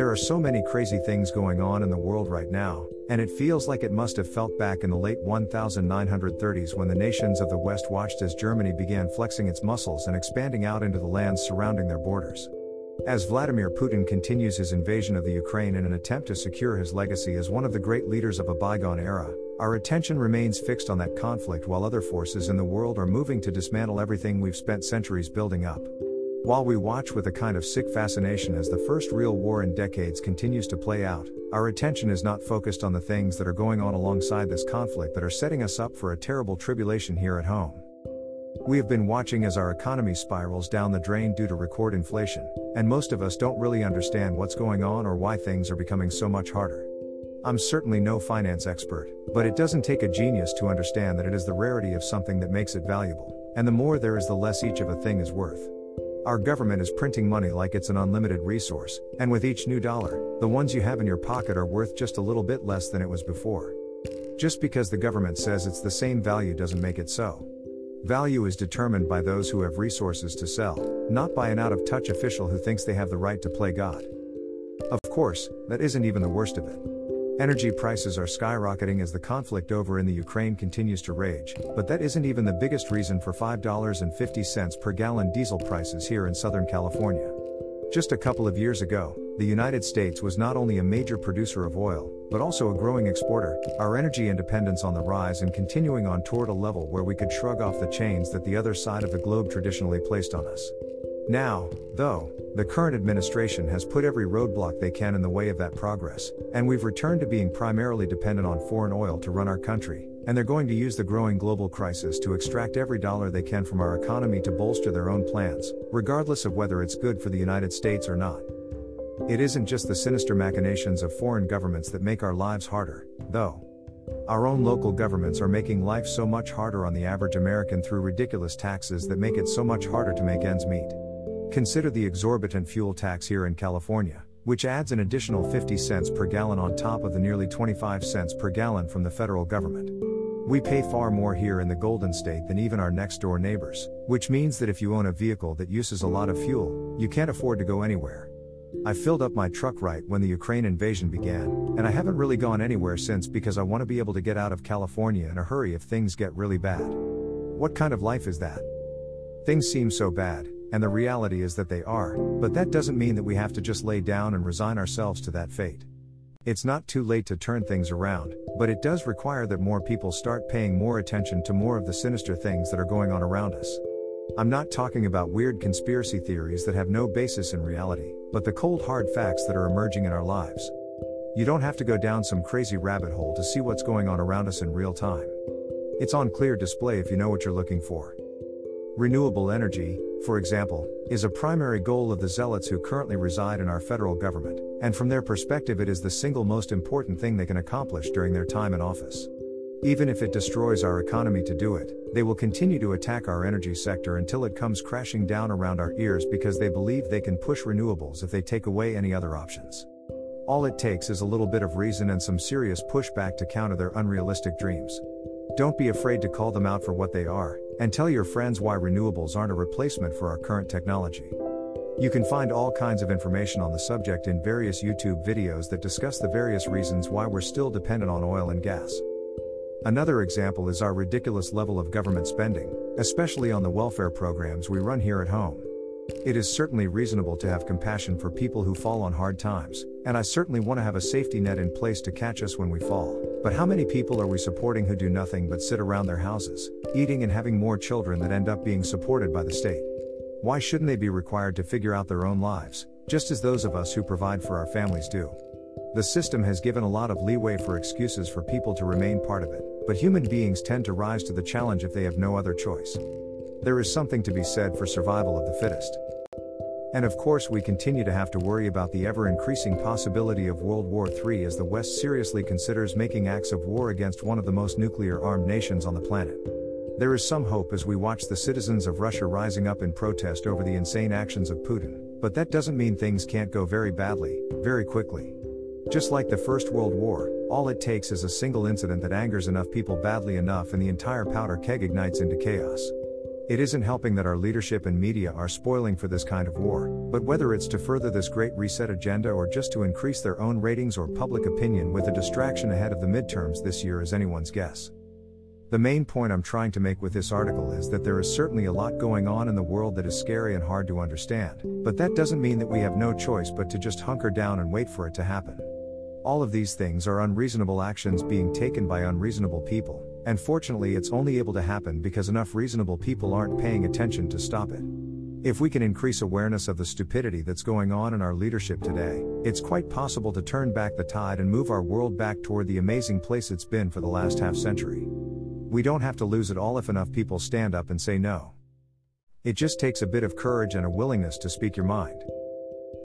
There are so many crazy things going on in the world right now, and it feels like it must have felt back in the late 1930s when the nations of the West watched as Germany began flexing its muscles and expanding out into the lands surrounding their borders. As Vladimir Putin continues his invasion of the Ukraine in an attempt to secure his legacy as one of the great leaders of a bygone era, our attention remains fixed on that conflict while other forces in the world are moving to dismantle everything we've spent centuries building up. While we watch with a kind of sick fascination as the first real war in decades continues to play out, our attention is not focused on the things that are going on alongside this conflict that are setting us up for a terrible tribulation here at home. We have been watching as our economy spirals down the drain due to record inflation, and most of us don't really understand what's going on or why things are becoming so much harder. I'm certainly no finance expert, but it doesn't take a genius to understand that it is the rarity of something that makes it valuable, and the more there is, the less each of a thing is worth. Our government is printing money like it's an unlimited resource, and with each new dollar, the ones you have in your pocket are worth just a little bit less than it was before. Just because the government says it's the same value doesn't make it so. Value is determined by those who have resources to sell, not by an out of touch official who thinks they have the right to play God. Of course, that isn't even the worst of it. Energy prices are skyrocketing as the conflict over in the Ukraine continues to rage, but that isn't even the biggest reason for $5.50 per gallon diesel prices here in Southern California. Just a couple of years ago, the United States was not only a major producer of oil, but also a growing exporter, our energy independence on the rise and continuing on toward a level where we could shrug off the chains that the other side of the globe traditionally placed on us. Now, though, the current administration has put every roadblock they can in the way of that progress, and we've returned to being primarily dependent on foreign oil to run our country, and they're going to use the growing global crisis to extract every dollar they can from our economy to bolster their own plans, regardless of whether it's good for the United States or not. It isn't just the sinister machinations of foreign governments that make our lives harder, though. Our own local governments are making life so much harder on the average American through ridiculous taxes that make it so much harder to make ends meet. Consider the exorbitant fuel tax here in California, which adds an additional 50 cents per gallon on top of the nearly 25 cents per gallon from the federal government. We pay far more here in the Golden State than even our next door neighbors, which means that if you own a vehicle that uses a lot of fuel, you can't afford to go anywhere. I filled up my truck right when the Ukraine invasion began, and I haven't really gone anywhere since because I want to be able to get out of California in a hurry if things get really bad. What kind of life is that? Things seem so bad, and the reality is that they are, but that doesn't mean that we have to just lay down and resign ourselves to that fate. It's not too late to turn things around, but it does require that more people start paying more attention to more of the sinister things that are going on around us. I'm not talking about weird conspiracy theories that have no basis in reality, but the cold hard facts that are emerging in our lives. You don't have to go down some crazy rabbit hole to see what's going on around us in real time. It's on clear display if you know what you're looking for. Renewable energy, for example, is a primary goal of the zealots who currently reside in our federal government, and from their perspective, it is the single most important thing they can accomplish during their time in office. Even if it destroys our economy to do it, they will continue to attack our energy sector until it comes crashing down around our ears because they believe they can push renewables if they take away any other options. All it takes is a little bit of reason and some serious pushback to counter their unrealistic dreams. Don't be afraid to call them out for what they are, and tell your friends why renewables aren't a replacement for our current technology. You can find all kinds of information on the subject in various YouTube videos that discuss the various reasons why we're still dependent on oil and gas. Another example is our ridiculous level of government spending, especially on the welfare programs we run here at home. It is certainly reasonable to have compassion for people who fall on hard times, and I certainly want to have a safety net in place to catch us when we fall. But how many people are we supporting who do nothing but sit around their houses, eating and having more children that end up being supported by the state? Why shouldn't they be required to figure out their own lives, just as those of us who provide for our families do? The system has given a lot of leeway for excuses for people to remain part of it, but human beings tend to rise to the challenge if they have no other choice. There is something to be said for survival of the fittest. And of course, we continue to have to worry about the ever increasing possibility of World War III as the West seriously considers making acts of war against one of the most nuclear armed nations on the planet. There is some hope as we watch the citizens of Russia rising up in protest over the insane actions of Putin, but that doesn't mean things can't go very badly, very quickly. Just like the First World War, all it takes is a single incident that angers enough people badly enough and the entire powder keg ignites into chaos. It isn't helping that our leadership and media are spoiling for this kind of war, but whether it's to further this great reset agenda or just to increase their own ratings or public opinion with a distraction ahead of the midterms this year is anyone's guess. The main point I'm trying to make with this article is that there is certainly a lot going on in the world that is scary and hard to understand, but that doesn't mean that we have no choice but to just hunker down and wait for it to happen. All of these things are unreasonable actions being taken by unreasonable people, and fortunately, it's only able to happen because enough reasonable people aren't paying attention to stop it. If we can increase awareness of the stupidity that's going on in our leadership today, it's quite possible to turn back the tide and move our world back toward the amazing place it's been for the last half century. We don't have to lose it all if enough people stand up and say no. It just takes a bit of courage and a willingness to speak your mind.